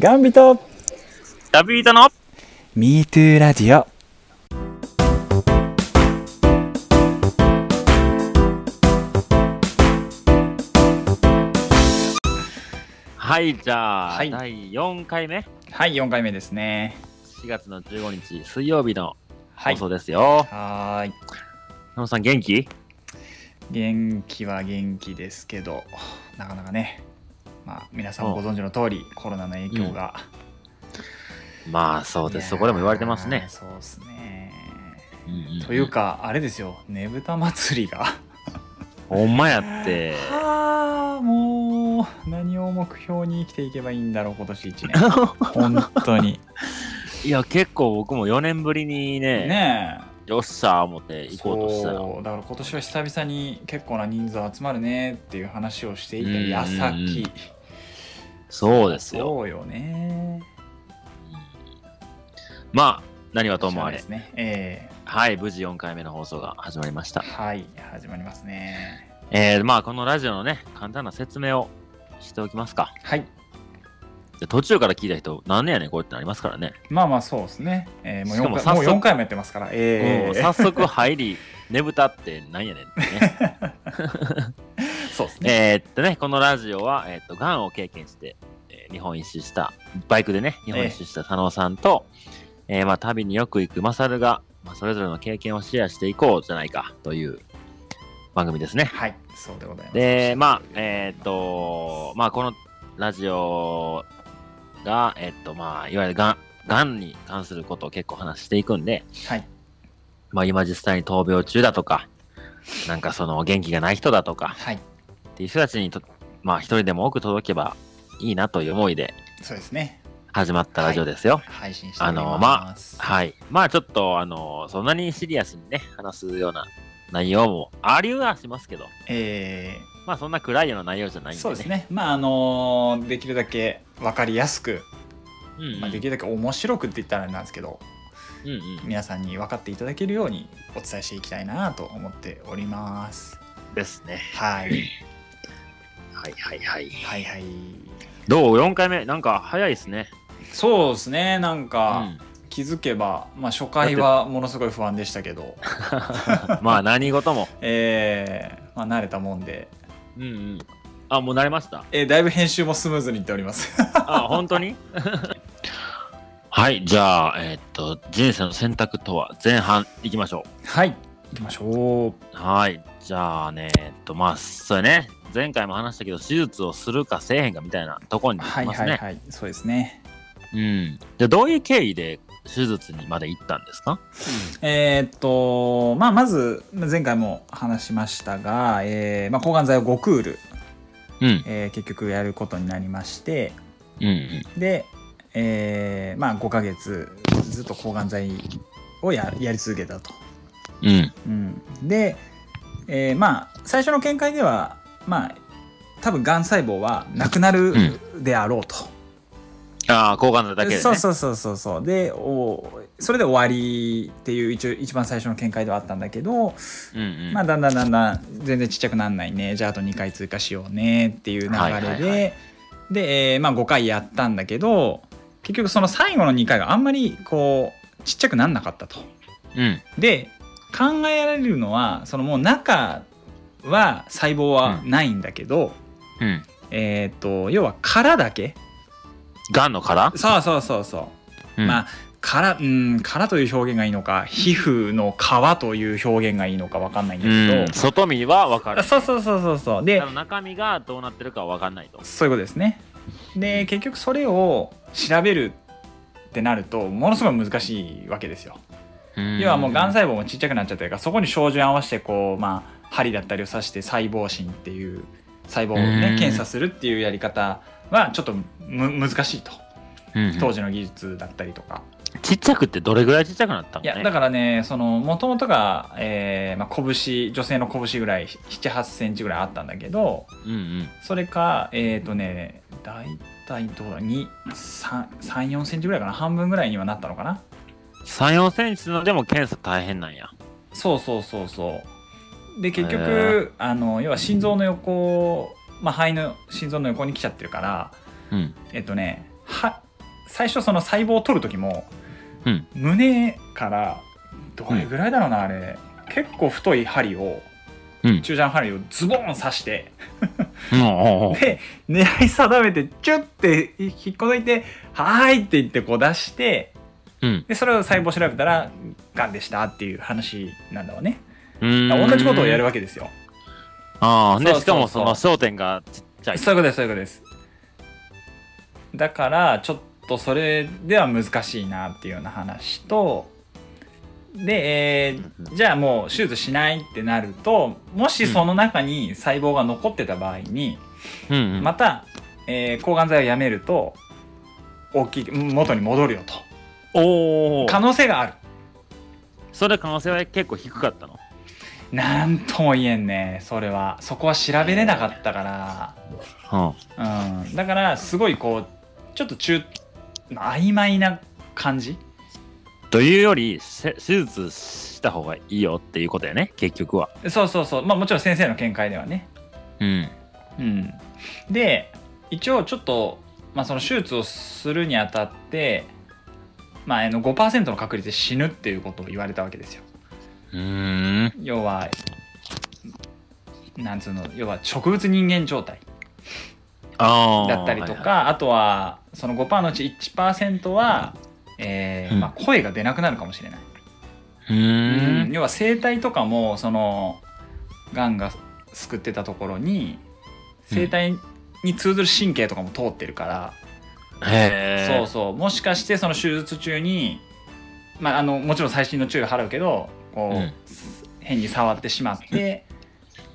ガンビトダビートの MeToo ラジオ。はい、じゃあ、はい。第4回目、はい4回目ですね。4月の15日水曜日のはい。放送ですよ。はーい。野野さん元気？元気は元気ですけどなかなかねまあ皆さんもご存知の通りコロナの影響が、まあそうです。そこでも言われてますね。そうですね。うんうんというかあれですよ。ねぶた祭りが。ほんまやって。はあもう何を目標に生きていけばいいんだろう今年1年。本当に。いや、結構僕も4年ぶりにね、ねえ。よっしゃー思って行こうとしたら。だから今年は久々に結構な人数集まるねっていう話をしていた矢先うんうん。うんそうですよ。そうよねまあ、何はともあれ。ねえはい、無事4回目の放送が始まりましたー。はい始まりますねえー、まあ、このラジオのね、簡単な説明をしておきますか。はいで途中から聞いた人、なんねやねん、これってなりますからね。まあまあそうですね、えー、もうしかも 4, 回もう早速4回もやってますからえー、うん早速入り、ねぶたってなんやねんってね。そうですね。えーっとね、このラジオは、えーっと、がんを経験して、えー日本一周した、バイクでね、日本一周した佐野さんと、えーまあ、旅によく行くマサルが、まあ、それぞれの経験をシェアしていこうじゃないかという番組ですね。はいそうでございます。で、まあ、えーっと、まあ、このラジオが、えーっと、まあ、いわゆるがん、がんに関することを結構話していくんで、はい。まあ、今実際に闘病中だとか、なんかその元気がない人だとか、はいっていう人たちにと、まあ、一人でも多く届けばいいなという思いでそうですね始まったラジオですよ。配信しておりますあのまはい。まあ、ちょっと、あの、そんなにシリアスにね、話すような内容もありはしますけど、えまあ、そんな暗いような内容じゃないんー、で、ね。そうです。ねまああのーできるだけ分かりやすく、うん、うん。まあ、できるだけ面白くって言ったらあれなんですけどうんうん。皆さんに分かっていただけるようにお伝えしていきたいなと思っておりますですね。はい はいはいはい。はいはいどう ?4 回目。なんか早いですね。そうですねなんうか、ん。気づけば、まあ、初回はものすごい不安でしたけど まあ、何事も。えー、まあ、慣れたもんで、うんうん。あ、もう慣れました？えーだいぶ編集もスムーズにいっておりますあ、本当に？はい、じゃあ、えーっと、人生の選択とは前半いきましょはい行きましょうう。はい、じゃあね、えーっと、まあ、それね、前回も話したけど、手術をするかせえへんかみたいなところにはいいますね。はいはいそうですねうん。じゃあ、どういう経緯で手術にまで行ったんですか？えーっとまあまず前回も話しましたが、えーまあ、抗がん剤を5クール、うん。えー結局やることになりましてうんうん。で、えーまあ5ヶ月ずっと抗がん剤をややり続けたと。うん。うん、で、えーまあ最初の見解ではまあ多分がん細胞はなくなるであろうと。ああ、抗がん剤だけでね。そうそうそうそうそうでおそれで終わりっていう一応一番最初の見解ではあったんだけど、うんうん。まあ、だんだんだんだん全然ちっちゃくなんないねじゃああと2回追加しようねっていう流れで、はいはいはいで、えーまあ、5回やったんだけど結局その最後の2回があんまりこうちっちゃくなんなかったと。うん。で考えられるのはそのもう中は細胞はないんだけど、うん。えっ、と要は殻だけ。がんの殻？そうそうそうそう。うん。まあ殻うん殻という表現がいいのか皮膚の皮という表現がいいのか分かんないんだうけど。ん。、外見はわかる。あそうそうそうそうそう。で中身がどうなってるかはわかんないと。そういうことですね。で結局それを調べるってなるとものすごい難しいわけですよ。要はもうがん細胞もちっちゃくなっちゃってるからそこに照準合わせてこうまあ針だったりを刺して細胞診っていう細胞をうんね検査するっていうやり方はちょっとむ難しいと。うん当時の技術だったりとか。ちっちゃくってどれぐらいちっちゃくなったのいやだからねそのもともとが、えーまあ、拳女性の拳ぐらい7 8センチぐらいあったんだけどうんうん。それかえっ、とね大体どうだ34センチぐらいかな。半分ぐらいにはなったのかな。3、4センチのでも検査大変なんや。そうそうそうそうで結へ局あの要は心臓の横まあ肺の心臓の横に来ちゃってるからうん。えっとねは最初その細胞を取る時も、うん。胸からどれぐらいだろうなあれ。結構太い針をうん。中ジャン針をズボン刺してで狙い定めてチュッて引っこ抜いて「はーい」って言ってこう出してうん。でそれを細胞調べたらがんでしたっていう話なんだわね同じことをやるわけですよ。ああ、で、しかもその焦点がちっちゃい。そういうことですそういうことです。だからちょっとそれでは難しいなっていうような話とで、えーじゃあもう手術しないってなるともしその中に細胞が残ってた場合に、うんうん。また、えー抗がん剤をやめると大きい元に戻るよと。おお。可能性がある。それ可能性は結構低かったの？なんとも言えんね。それは。そこは調べれなかったから。うん。うん、だからすごいこうちょっと中まあ曖昧な感じ？というより、せ手術した方がいいよっていうことやね、結局は。そうそうそう。まあもちろん先生の見解ではね。うん。うん。で一応ちょっと、まあ、その手術をするにあたってまああの5%の確率で死ぬっていうことを言われたわけですようーん。要はなんつうの要は植物人間状態。だったりとか、はいはあとはその5%のうち1%は、えーうんまあ、声が出なくなるかもしれない、い。うーん。要は声帯とかもそのがんが救ってたところに声帯に通ずる神経とかも通ってるから。そうそうもしかしてその手術中に、まあ、あのもちろん細心の注意を払うけどこう、うん。変に触ってしまって、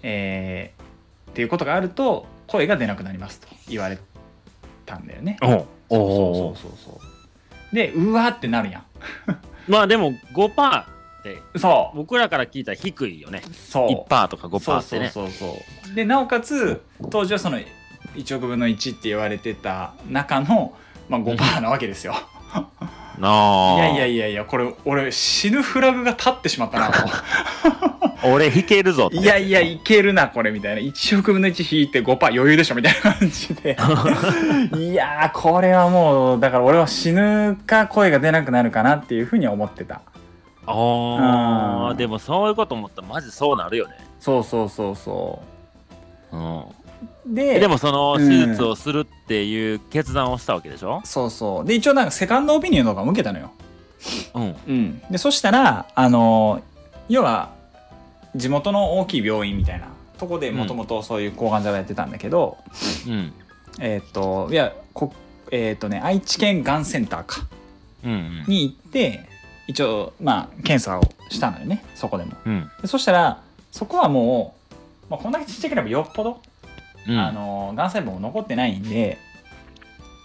えーっていうことがあると声が出なくなりますと言われたんだよね。そうそうそうそうでうわーってなるやん。まあでも5%ってそう。僕らから聞いたら低いよね。そう。1%とか5%ってね。そうそうそうそう。でなおかつ当時はその1億分の1って言われてた中の、まあ、5%なわけですよ ああ。いやいやいやいやこれ俺死ぬフラグが立ってしまったなと 俺弾けるぞ。いやいやいけるなこれみたいな1億分の1引いて5%余裕でしょみたいな感じで いやーこれはもうだから俺は死ぬか声が出なくなるかなっていうふうには思ってたあうんあ。でもそういうこと思ったらマジそうなるよね。そうそうそうそうん。うでえでもそのうん手術をするっていう決断をしたわけでしょ？そうそうで一応なんかセカンドオピニオンとかも受けたのようん。うんでそしたらあの要は地元の大きい病院みたいなとこでもともとそういう抗がん剤をやってたんだけど、うん。えっ、といやこえっ、とね愛知県がんセンターかうんうん。に行って一応まあ検査をしたのよねそこでもうん。でそしたらそこはもう、まあ、こんだけちっちゃければよっぽど、うん。あのがん細胞も残ってないんで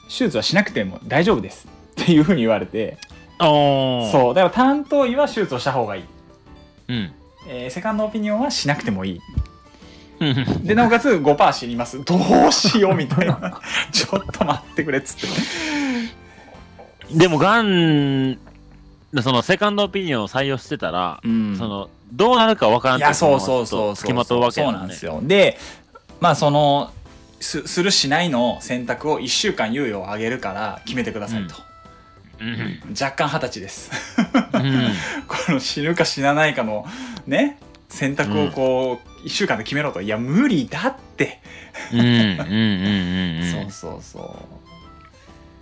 手術はしなくても大丈夫です。っていうふうに言われて。そう。だから担当医は手術をした方がいい、うん。えーセカンドオピニオンはしなくてもいい。うん。でなおかつ5%死にます。どうしようみたいな。ちょっと待ってくれっつって。でも、がん、そのセカンドオピニオンを採用してたら、うん。その、どうなるかわからんいやそうそうそう付きまとうわけやもねそうなんですよ。でまあそのすするしないの選択を1週間猶予をあげるから決めてくださいと、うん。若干二十歳ですうん。この死ぬか死なないかのね選択をこう1週間で決めろといや無理だって、うん。うん。うん。うん。うん。そうそうそ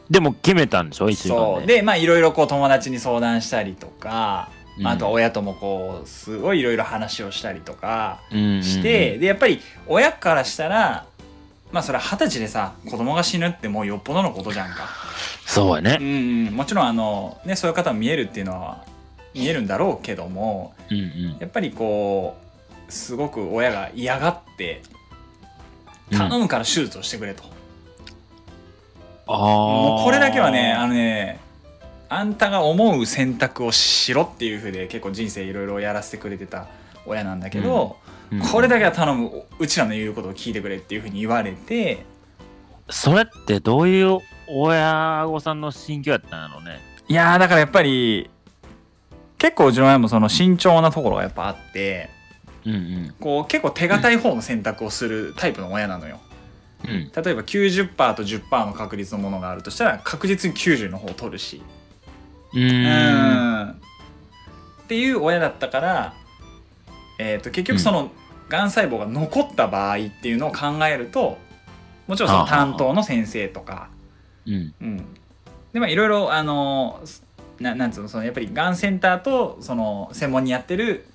うでも決めたんでしょ？一週間で。そうでまあいろいろこう友達に相談したりとか、まああとは親ともこうすごいいろいろ話をしたりとかうんして、、でやっぱり親からしたらまあそれは二十歳でさ子供が死ぬってもうよっぽどのことじゃんか。そうやね。うんうん、もちろんあの、ね、そういう方も見えるっていうのは見えるんだろうけどもうんうん。やっぱりこうすごく親が嫌がって頼むから手術をしてくれと。ああ。もうこれだけはねあのねあんたが思う選択をしろっていうふうで結構人生いろいろやらせてくれてた親なんだけど、うんこれだけは頼むうちらの言うことを聞いてくれっていうふうに言われてそれってどういう親御さんの心境やったんやろうね。いやーだからやっぱり結構うちの親もその慎重なところがやっぱあってうんうん。こう結構手堅い方の選択をするタイプの親なのよ。うん。例えば90%と10%の確率のものがあるとしたら確実に90の方を取るしうーん。っていう親だったから、えー、と結局そのがん細胞が残った場合っていうのを考えるともちろんその担当の先生とか、うん。うん、でまあいろいろあのななんつうのそのやっぱりがんセンターとその専門にやってる、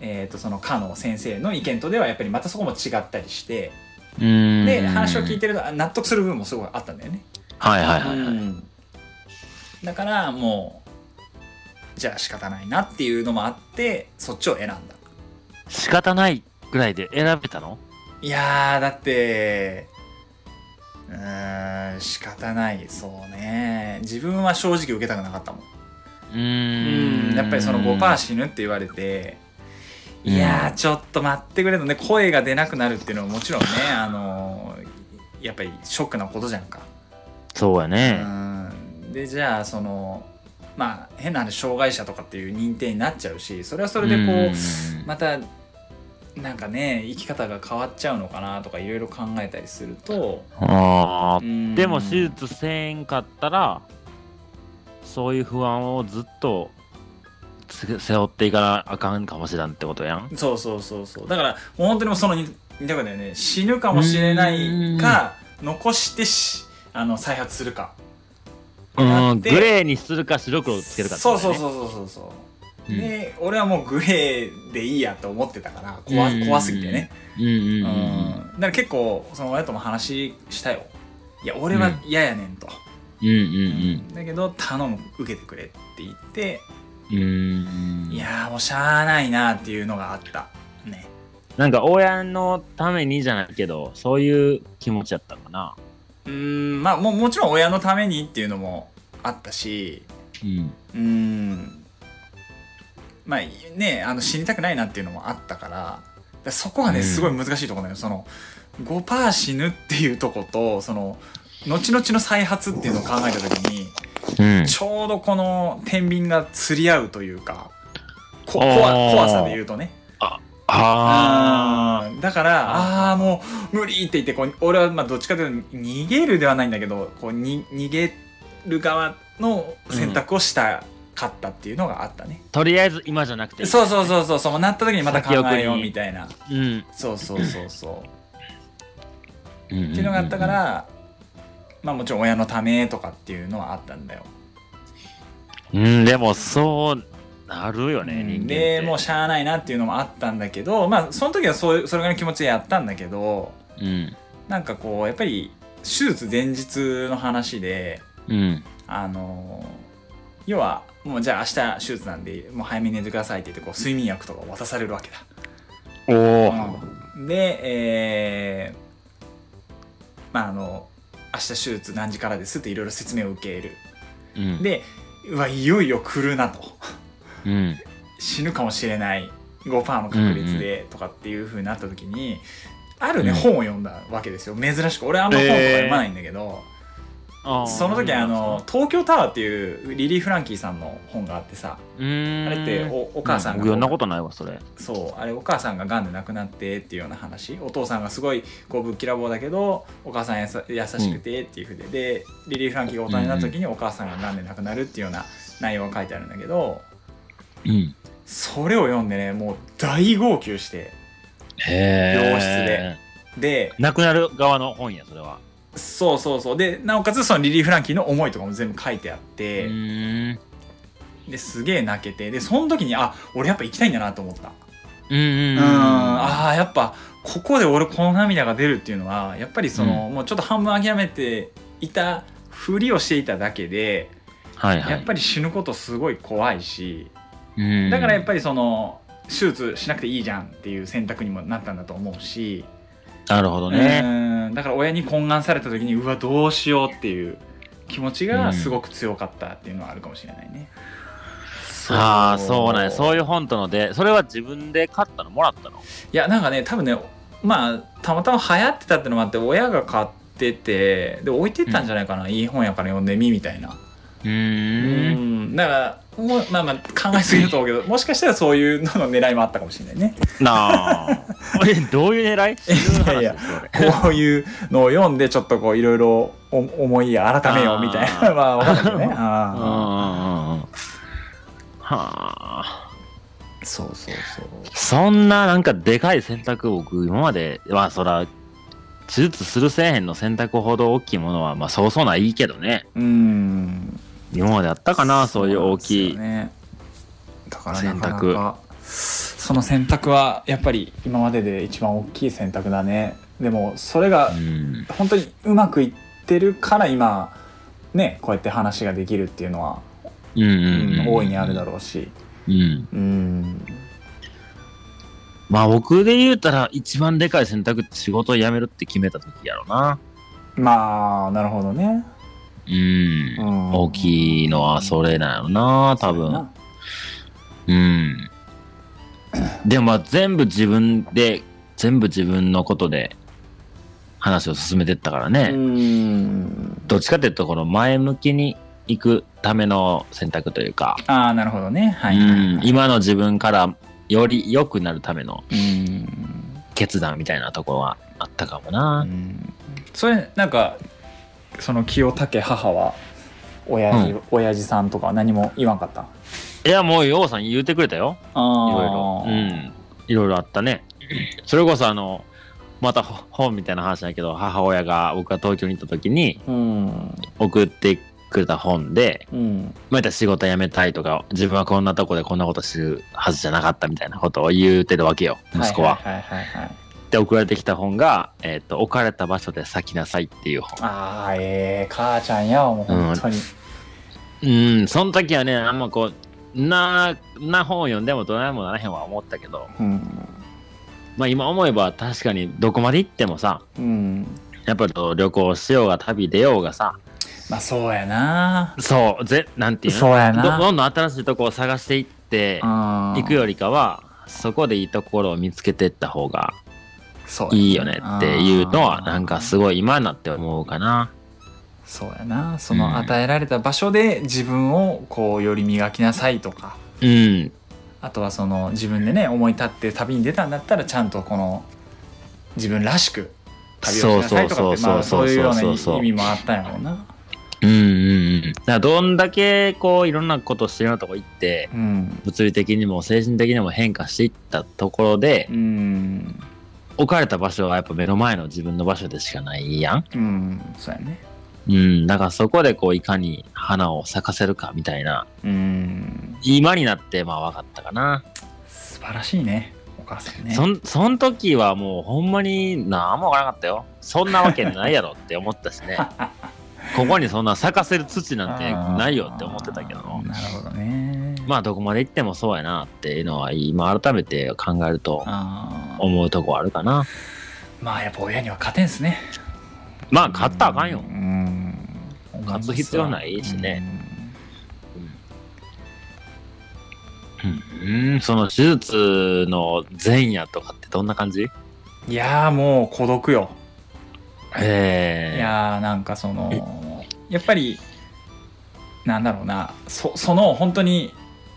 えー、とその科の先生の意見とではやっぱりまたそこも違ったりしてうーん。で話を聞いてるとあ納得する部分もすごいあったんだよね。はいはいはいはい。うんだからもうじゃあ仕方ないなっていうのもあってそっちを選んだ。仕方ないぐらいで選べたの？いやーだってうーん仕方ない。そうね。自分は正直受けたくなかったもん。うん。んやっぱりその5%死ぬって言われていやーちょっと待ってくれと。ね声が出なくなるっていうのはもちろんねあのやっぱりショックなことじゃんか。そうやね。うんでじゃあそのまあ変な話障害者とかっていう認定になっちゃうしそれはそれでこううん。またなんかね生き方が変わっちゃうのかなとかいろいろ考えたりするとあー。うん。でも手術せんかったらそういう不安をずっとつ背負っていかなあかんかもしらんってことやん。そうそうそうそう。だからもう本当にもうその似似たことだよね死ぬかもしれないか残してしあの再発するかうんでグレーにするか白黒つけるかね。そうそうそうそうそうそう。うん。で俺はもうグレーでいいやと思ってたから怖うん。怖すぎてね。うんうんうんうん。だから結構その親とも話したよいや俺は嫌やねんと、うんうんだけど頼む受けてくれって言って、うん。うんいやーもうしゃあないなっていうのがあった。ね。なんか親のためにじゃないけどそういう気持ちやったかなうーんまあももちろん親のためにっていうのもあったしうん。うーん。まあねあの死にたくないなっていうのもあったからそこがねうんすごい難しいところだよ。その5%死ぬっていうとことその後々の再発っていうのを考えた時にうん。ちょうどこの天秤が釣り合うというか怖怖さで言うとねあうん。だからああーもう無理って言ってこう俺はまあどっちかというと逃げるではないんだけどこうに逃げる側の選択をしたかったっていうのがあったね、ーとりあえず今じゃなくていいそうそうそうそうそうなった時にまた考えようみたいな。うん。そうそうそうそう。うんうんうん。っていうのがあったからまあもちろん親のためとかっていうのはあったんだよ。うんでもそうなるよね、うん。人間って。でもうしゃあないなっていうのもあったんだけどまあその時はそういうそれぐらいの気持ちでやったんだけどうん。なんかこうやっぱり手術前日の話でうん。あの要はもうじゃあ明日手術なんでもう早めに寝てくださいって言ってこう睡眠薬とかを渡されるわけだ、おお、うん。でえーまああの明日手術何時からですっていろいろ説明を受ける。うん。でうわいよいよ来るなとうん。死ぬかもしれない5%の確率でとかっていう風になった時に、あるね、うん。本を読んだわけですよ。珍しく。俺あんま本とか読まないんだけど、その時あの「東京タワー」っていうリリー・フランキーさんの本があってさあれっておお母さんがう読んだことないわそれ。そうあれお母さんががんで亡くなってっていうような話。お父さんがすごいこうぶっきらぼうだけどお母さんやさ優しくてっていうふうで、でリリー・フランキーが大人になった時にお母さんががんで亡くなるっていうような内容が書いてあるんだけどうん。それを読んでねもう大号泣して病室で。で亡くなる側の本やそれは。そうそうそう。でなおかつそのリリー・フランキーの思いとかも全部書いてあっうて、ですげえ泣けてでその時にあ俺やっぱ行きたいんだなと思った。うんうんうん。ああやっぱここで俺この涙が出るっていうのはやっぱりその、もうちょっと半分諦めていたふりをしていただけで、はいはいやっぱり死ぬことすごい怖いしうんだからやっぱりその手術しなくていいじゃんっていう選択にもなったんだと思うし、なるほどね。うん。だから親に懇願された時にうわどうしようっていう気持ちがすごく強かったっていうのはあるかもしれないね。ああそうなんや。そういう本とのでそれは自分で買ったの？もらったの？いやなんかね多分ねまあたまたま流行ってたってのもあって親が買っててで置いてったんじゃないかな、いい本やから読んでみみたいなうーん。だからもうまあまあ考えすぎると思うけど もしかしたらそういうのの狙いもあったかもしれないねなあ。え、どういう狙い？いやいやこういうのを読んでちょっとこういろいろお思い改めようみたいな まあ分かんないけどねあ。はあ。ーそうそうそうそんななんかでかい選択を僕今まで、まあそら、手術するせえへんの選択ほど大きいものは、まあそうそうないいけどね。うん今まであったかな、そういう大きいだから選択かその選択はやっぱり今までで一番大きい選択だねでもそれがうん。本当にうまくいってるから今ねこうやって話ができるっていうのは、うん。大いにあるだろうしうん。うんまあ僕で言うたら一番でかい選択って仕事を辞めるって決めた時やろな。まあなるほどね、うん。うん大きいのはそれなんやろな、多分。うん。でもまあ全部自分で、全部自分のことで話を進めてったからうね。んどっちかっていうとこの前向きに行くための選択というか、ああなるほどねはい、うん、今の自分からより良くなるためのうん決断みたいなところはあったかもな。うんそれなんかその清武母は親父、うん親父さんとか何も言わんかった？いや、もう、ようさん言うてくれたよ。いあろいろ。うん。いろいろあったね。それこそ、あの、またほ本みたいな話だけど、母親が僕が東京に行った時にうん送ってくれた本で、うんまたら仕事辞めたいとか、自分はこんなとこでこんなことするはずじゃなかったみたいなことを言うてるわけよ、息子は。はいはいはいはい、はい、で、送られてきた本が、えっ、と、置かれた場所で咲きなさいっていう本。ああええ母ちゃんやわもう本当に、うん、その時はね、あんまこう、な、な本を読んでもどないもならへんは思ったけど、うん。まあ今思えば確かにどこまで行ってもさ、うん。やっぱり旅行しようが旅出ようがさ、まあそうやな。そう、ぜ、なんていうの？そうやな。どどんどん新しいとこを探していって、行行くよりかは、そこでいいところを見つけていった方がいいよねっていうのは、なんかすごい今になって思うかな。そうやなそうんの与えられた場所で自分をこうより磨きなさいとかうん。あとはその自分でね思い立って旅に出たんだったらちゃんとこの自分らしく旅をしなさいとかってまあそそういうような意味もあったんやろうな。うんうんうん。だからどんだけこういろんなことしてるようなとこ行って、うん物理的にも精神的にも変化していったところで、うん置かれた場所はやっぱ目の前の自分の場所でしかないやん。うんそうやね。うん。だからそこでこういかに花を咲かせるかみたいな、うん今になってまあ分かったかな。素晴らしいねお母さんね。そん、そん時はもうほんまになんも分からなかったよ。そんなわけないやろって思ったしね。ここにそんな咲かせる土なんてないよって思ってたけど。なるほどね。まあどこまで行ってもそうやなっていうのは今改めて考えると思うとこあるかな。まあやっぱ親には勝てんすね。まあ勝ったらあかんよう。ん勝つ必要ないしね。うん、その手術の前夜とかってどんな感じ？うんいやーもう孤独よ。へえ。いやーなんかそのやっぱりなんだろうなそその本当に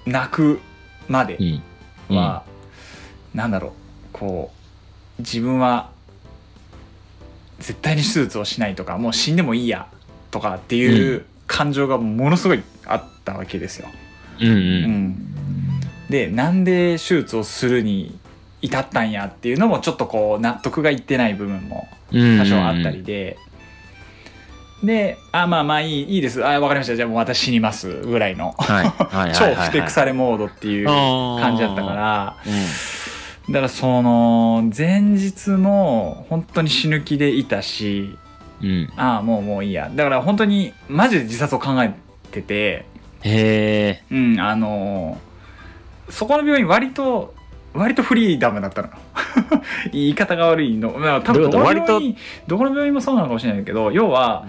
泣くまでうん。は、なんだろうこう自分は絶対に手術をしないとかもう死んでもいいやとかっていう感情がものすごいあったわけですよ。うん。うんううん。ん、でなんで手術をするに至ったんやっていうのもちょっとこう納得がいってない部分もうん。多少あったりで、で「あまあまあいいいいですあわかりましたじゃあもう私死にます」ぐらいの。超ふてくされモードっていう感感じだったか。らうだからその前日も本当に死ぬ気でいたしん。うん。ああもうもういいやだから本当にマジで自殺を考えててへえ。うんあのそこの病院割と割とフリーダムだったの 言い方が悪いの、まあ、多分どこの病院どこの病院もそうなのかもしれないけど要は、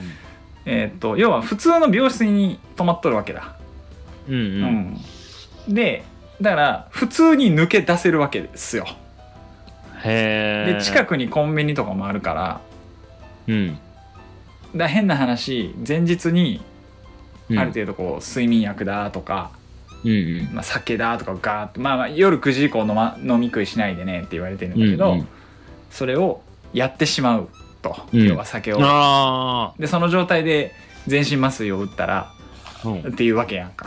えーっと要は普通の病室に泊まっとるわけだ、うんうん。うん。でだから普通に抜け出せるわけですよ。へえ。で近くにコンビニとかもあるから。うん。だ変な話前日にうん。ある程度こう睡眠薬だとか、うんうん。まあ、酒だとかガーッと、まあ、まあ夜9時以降飲,、ま、飲み食いしないでねって言われてるんだけど、うんうん。それをやってしまうと、うん。要は酒を。あでその状態で全身麻酔を打ったらあ。うん。っていうわけやんか。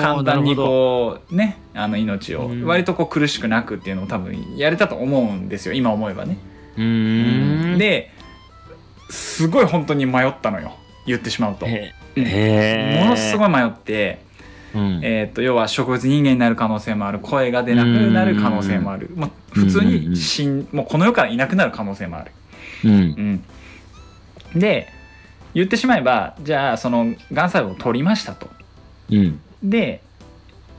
簡単にこうねあの命を。うん。割とこう苦しくなくっていうのを多分やれたと思うんですよ今思えばね、ですごい本当に迷ったのよ。言ってしまうと。ものすごい迷って、うん。えー、と要は植物人間になる可能性もある。声が出なくなる可能性もある、まあ、普通に死んもうこの世からいなくなる可能性もある、うん。うん、で言ってしまえばじゃあそのがん細胞を取りましたと。うん。で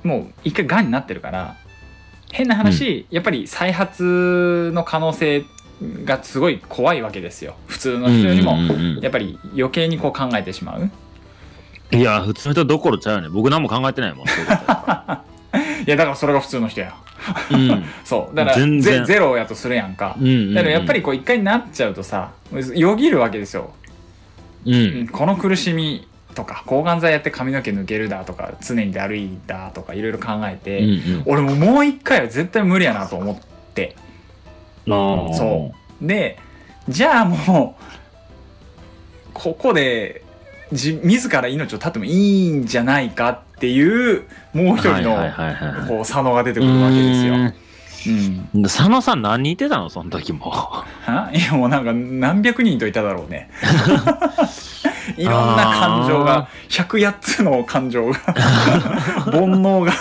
もう一回がんになってるから変な話、やっぱり再発の可能性がすごい怖いわけですよ。普通の人よりも。やっぱり余計にこう考えてしまういや、普通の人どころちゃうよね。僕何も考えてないもん。いやだからそれが普通の人や。うん。そう。だから全然。ゼゼロやとするやんか。うんうんうん。だからやっぱりこう一回なっちゃうとさよぎるわけですよ、ううん。ん。この苦しみとか抗がん剤やって髪の毛抜けるだとか常にで歩いたとかいろいろ考えて、うんうん。俺ももう一回は絶対無理やなと思って。あー。そう。でじゃあもうここでじ自ら命を絶ってもいいんじゃないかっていうもう一人のこう佐野が出てくるわけですよ。うん、うん佐野さん何人いてたの？その時も。は？いやもうなんか何百人といただろうね。いろんな感情が108つの感情が 煩悩が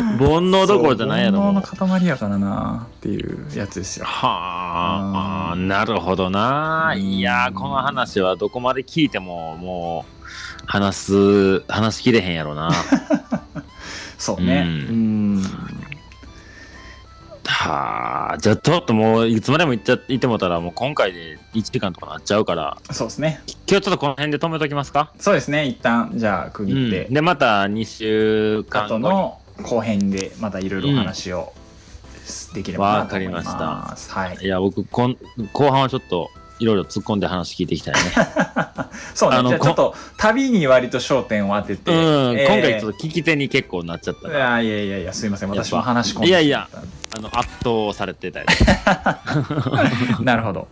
煩悩どころじゃないやろ。煩悩の塊やからなっていうやつですよ。はあ、なるほどな。いやー、この話はどこまで聞いても、もう、話す、話しきれへんやろな。そうね。ううんんはあ、じゃあちょっともう、いつまでも行っちゃいてもたら、もう今回で1時間とかなっちゃうから、そうですね。今日ちょっとこの辺で止めときますか？そうですね。一旦じゃあ区切って、うん、で、また2週間後の後編でまたいろいろお話をできればなと思います。わかはい。いや、僕こん、後半はちょっと、いろいろ突っ込んで話聞いていきたいね。そうね。あのじゃあちょっと旅に割と焦点を当てて、うん、えー今回ちょっと聞き手に結構なっちゃったいな。やいやいやいやすいません私も話し込んでいやいやあの、圧倒されてた なるほど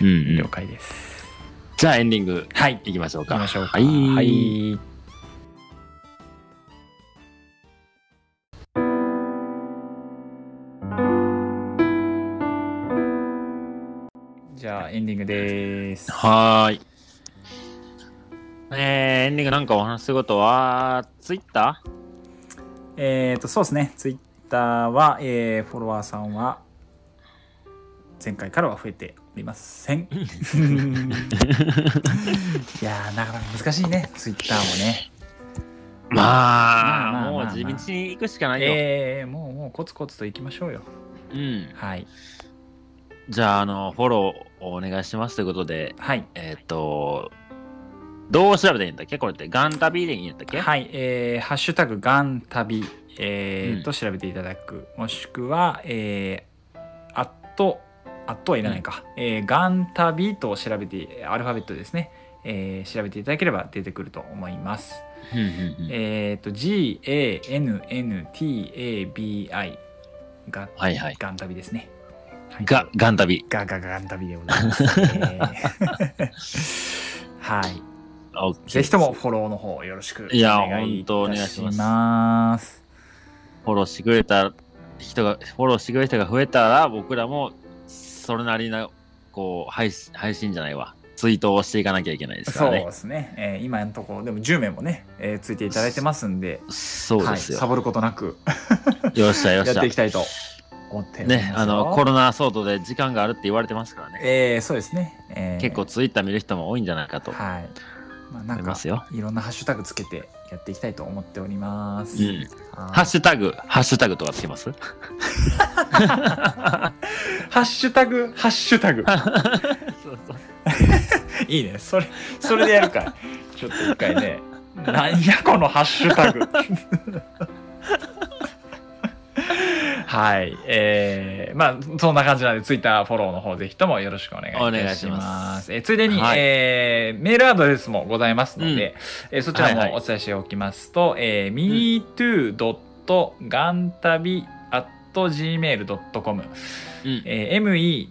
うんうん了解です、じゃあエンディングはいいきましょうか。行きましょうかはい。はいじゃあエンディングです。はーい。えー、エンディングなんかお話しすることは、ツイッタえっ、とそうですね。ツイッターは、えーフォロワーさんは前回からは増えておりません。いやーなかなか難しいね。ツイッターもねーまあ、もう地道に行くしかないよ。えー、もうもうコツコツといきましょうよ。うん。はい。じゃあ、あの、フォローをお願いしますということで、はい。えっ、と、どう調べていいんだっけ？これって、ガン旅でいいんだっけ？はい、えー、ハッシュタグガン旅、えーうん。と調べていただく、もしくは、えー、アット、アットはいらないか、えーガン旅と調べて、アルファベットですね、えー調べていただければ出てくると思います。うんうんうん。えっ、と、G-A-N-N-T-A-B-I が、はいはい。ガン旅ですね。はいが、ガン旅。ガガガガン旅でございます。えーはい。ぜひともフォローの方よろしくおいや願いいた本当お願いしします。フォローしてくれた人が、フォローしてくれる人が増えたら、僕らもそれなりな、こう、配信、配信じゃないわ。ツイートをしていかなきゃいけないですかそうらね。ですね。えー今のところでも10名もね、えーついていただいてますんで、はい、そうですよ。サボることなくよっしゃよっしゃ やっていき。たいと思ってね、よあの、コロナ騒動で時間があるって言われてますからね。えーそうですね。えー結構ツイッター見る人も多いんじゃないかとはい。まあ、なんか思いますよ。いろんなハッシュタグつけてやっていきたいと思っております。うん。はいハッシュタグ、ハッシュタグとかつけます？ハッシュタグ、ハッシュタグ。そうそう。いいね。それ、それでやるか。ちょっと一回ね。なんやこのハッシュタグ。はい。えー、まあ、そんな感じなんで、ツイッターフォローの方、ぜひともよろしくお願いいたします。お願いしますえーついでに、はいえーメールアドレスもございますので、うんえーそちらはいはいもお伝えしておきますと、えー metoo.gantabi.gmail.com、うん。えー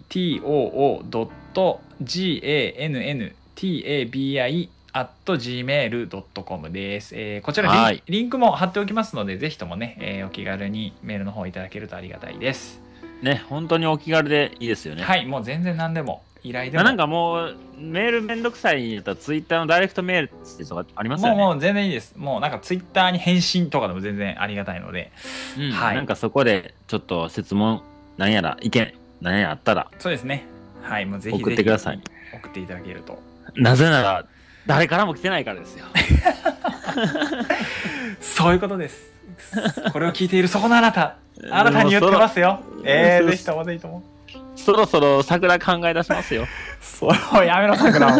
metoo.gantabi.gmail.com です。えーこちらリン,、はいリンクも貼っておきますので、ぜひともね、えーお気軽にメールの方いただけるとありがたいです。ね、本当にお気軽でいいですよね。はい、もう全然何でも、依頼でも。まあなんかもう、メールめんどくさいんやったら、ツイッターのダイレクトメールってとかありますよね。もうもう全然いいです。もうなんかツイッターに返信とかでも全然ありがたいので、うんはいなんかそこで、ちょっと質問、なんやら、意見、なんやらあったら、そうですね。はい、もうぜひぜひ送ってください。送っていただけると。なぜなら、誰からも来てないからですよ。そういうことです。これを聞いているそこのあなた、あなたに言ってますよ。えー、そうぜひともぜひとも。そろそろ桜考え出しますよ。そう、やめろ、桜も。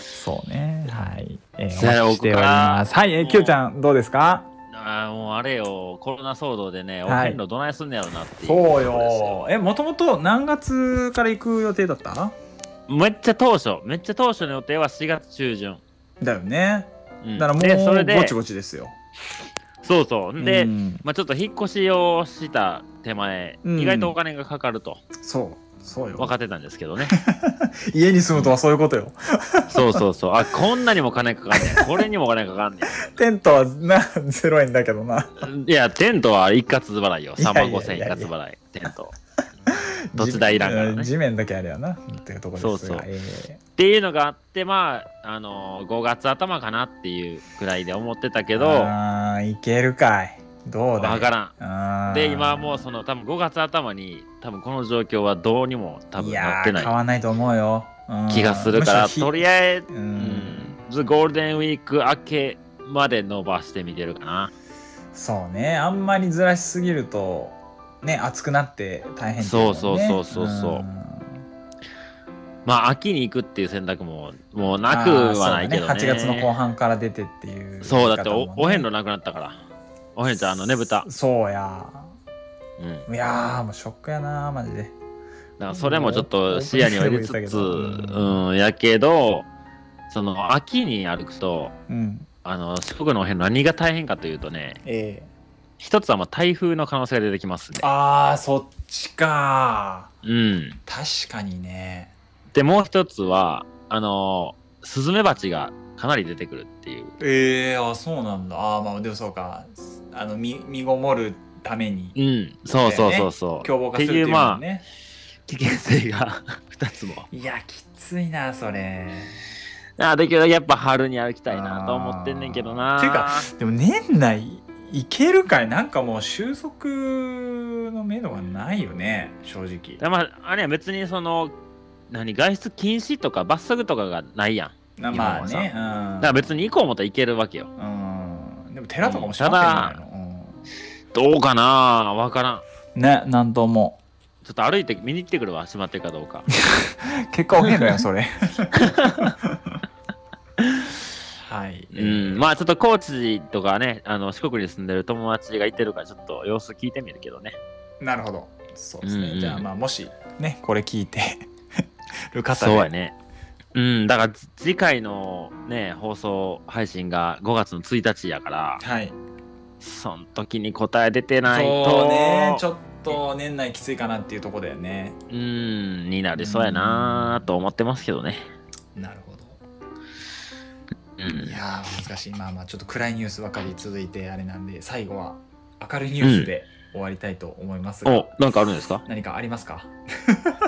そうね。はい。えー、お待ちしております。はい、えー、きゅうちゃん、どうですか？ああ、もうあれよ、コロナ騒動でね、おはい遍路どないすんねやろなっていう。そうよ。え、もともと何月から行く予定だった？めっちゃ当初、めっちゃ当初の予定は4月中旬。だよね。うんだからもでそれでうぼちぼちですよ。そうそう。で、うんまあちょっと引っ越しをした手前、うん意外とお金がかかるとそう、そうよ。分かってたんですけどね。家に住むとはそういうことよ。そうそうそう。あ、こんなにも金かかんねん。これにもお金かかんね テントはな、0円だけどな。ん。いや、テントは一括払いよ。3万いやいやいや5千一括払い。テント。土地代いらんからね。地面だけあれやな。っていうところですが。そうそうえっていうのがあって、まあ、あの5月頭かなっていうくらいで思ってたけーど、あーいけるかい。どうだい？わからん。んで、今はもうその多分5月頭に多分この状況はどうにも多分なってない変わんないと思うよ。うん気がするから、とりあえず、ううんん、ずゴールデンウィーク明けまで伸ばしてみてるかな。そうね。あんまりずらしすぎると、ね、暑くなって大変そうそうそうそうそうんまあ、秋に行くっていう選択ももうなくはないけどね。あーそうだ8月の後半から出てっていう、そうだってお,、お遍路のなくなったから。お遍路ちゃん、あのねぶた。そうや。うん。いやーもうショックやなマジで。だからそれもちょっと視野に入れつつ、うん、やけど、その秋に歩くと、うん。あの四国のお遍路何が大変かというとね、ええ一つはまあ台風の可能性が出てきますね。ああ、そっちか。うん。確かにね。で、もう一つは、あの、スズメバチがかなり出てくるっていう。ええあそうなんだ。ああ、まあでもそうか。あの、み、身ごもるためにうん、そうそうそうそう。凶暴化するっていうまあ。危険性が 2つも。いや、きついな、それ。あできるだけやっぱ春に歩きたいなと思ってんねんけどな。ていうかでも年内いけるかい？なんかもう収束の目処がないよね、正直。まあ、あれは別にその、何、外出禁止とか罰則とかがないやん。まあね。うん。から別に行こう思ったら行けるわけよ。うん。でも寺とかも閉まってないの、どうかな？わからん。うんね、なんとも。ちょっと歩いて見に行ってくるわ、閉まってるかどうか。結果おへんのやん、それ。はい。うん、まあちょっと高知とかね、あの四国に住んでる友達がいてるから、ちょっと様子聞いてみるけどね。なるほど。そうですね。うんうんじゃあまあもしね、これ聞いて る方で。そうやね。うん、だからつ次回のね、放送配信が5月の1日やから、はい。その時に答え出てないと、そうね、ちょっと年内きついかなっていうところだよね。うん、になりそうやなと思ってますけどね。なるほど。うん。い、やー難しい。まあまあちょっと暗いニュースばかり続いてあれなんで最後は明るいニュースで終わりたいと思いますが、お、なんかあるんですか？何かありますか？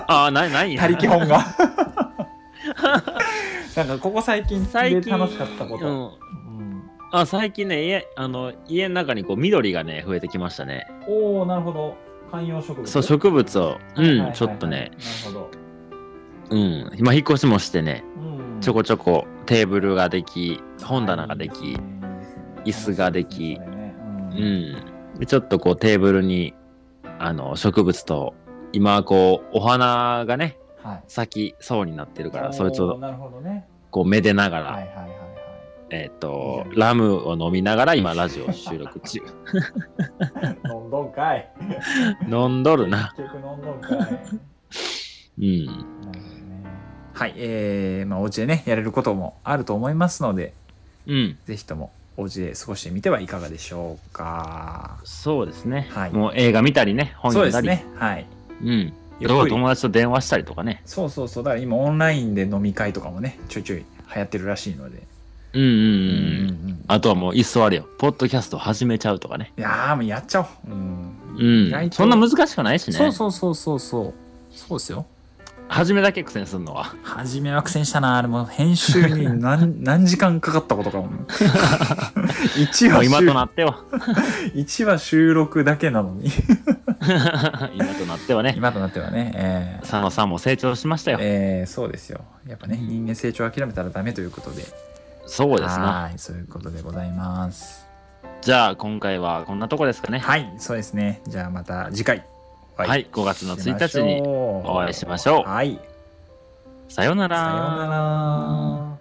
あ、な、ない。他力本が。なんかここ最近最近で楽しかったこと、あ最近ね家あの家の中にこう緑がね増えてきましたね。おおなるほど。観葉植物。そう植物を。うんちょっとね。なるほど、うん。今引っ越しもしてね。うんちょこちょこテーブルができ本棚ができ椅子ができううんちょっとこうテーブルにあの植物と今こうお花がねはい咲きそうになってるからそいつをこうめでながら、えっ、と、ラムを飲みながら今ラジオ収録中。飲んどんかい。飲んどるな。結局飲んどんかい。うん。はい、えーまあ、お家でねやれることもあると思いますのでうん。ぜひともお家で過ごしてみてはいかがでしょうかそうですね。はいもう映画見たりね、本そう読んだり。ですねはいうん。友達と電話したりとかね。そうそうそうだから今オンラインで飲み会とかもねちょいちょい流行ってるらしいのでうんうんうん。うんうんあとはもういっそあれよ。ポッドキャスト始めちゃうとかね。いやーもうやっちゃおう、うんうん。そんな難しくないしね。そうそうそうそうそうそうですよ初めだけ苦戦するのは。初めは苦戦したなあれもう編集に 何何時間かかったことかも 1話今と収なっては。一話収録だけなのに今となってはね。今となってはねえー佐野さんも成長しましたよ。えーそうですよやっぱね人間成長を諦めたらダメということでそうですな。はいそういうことでございますじゃあ今回はこんなとこですかね。はいそうですねじゃあまた次回お会はい、5月の1日におお会いしましょう。はいさようなら。さようなら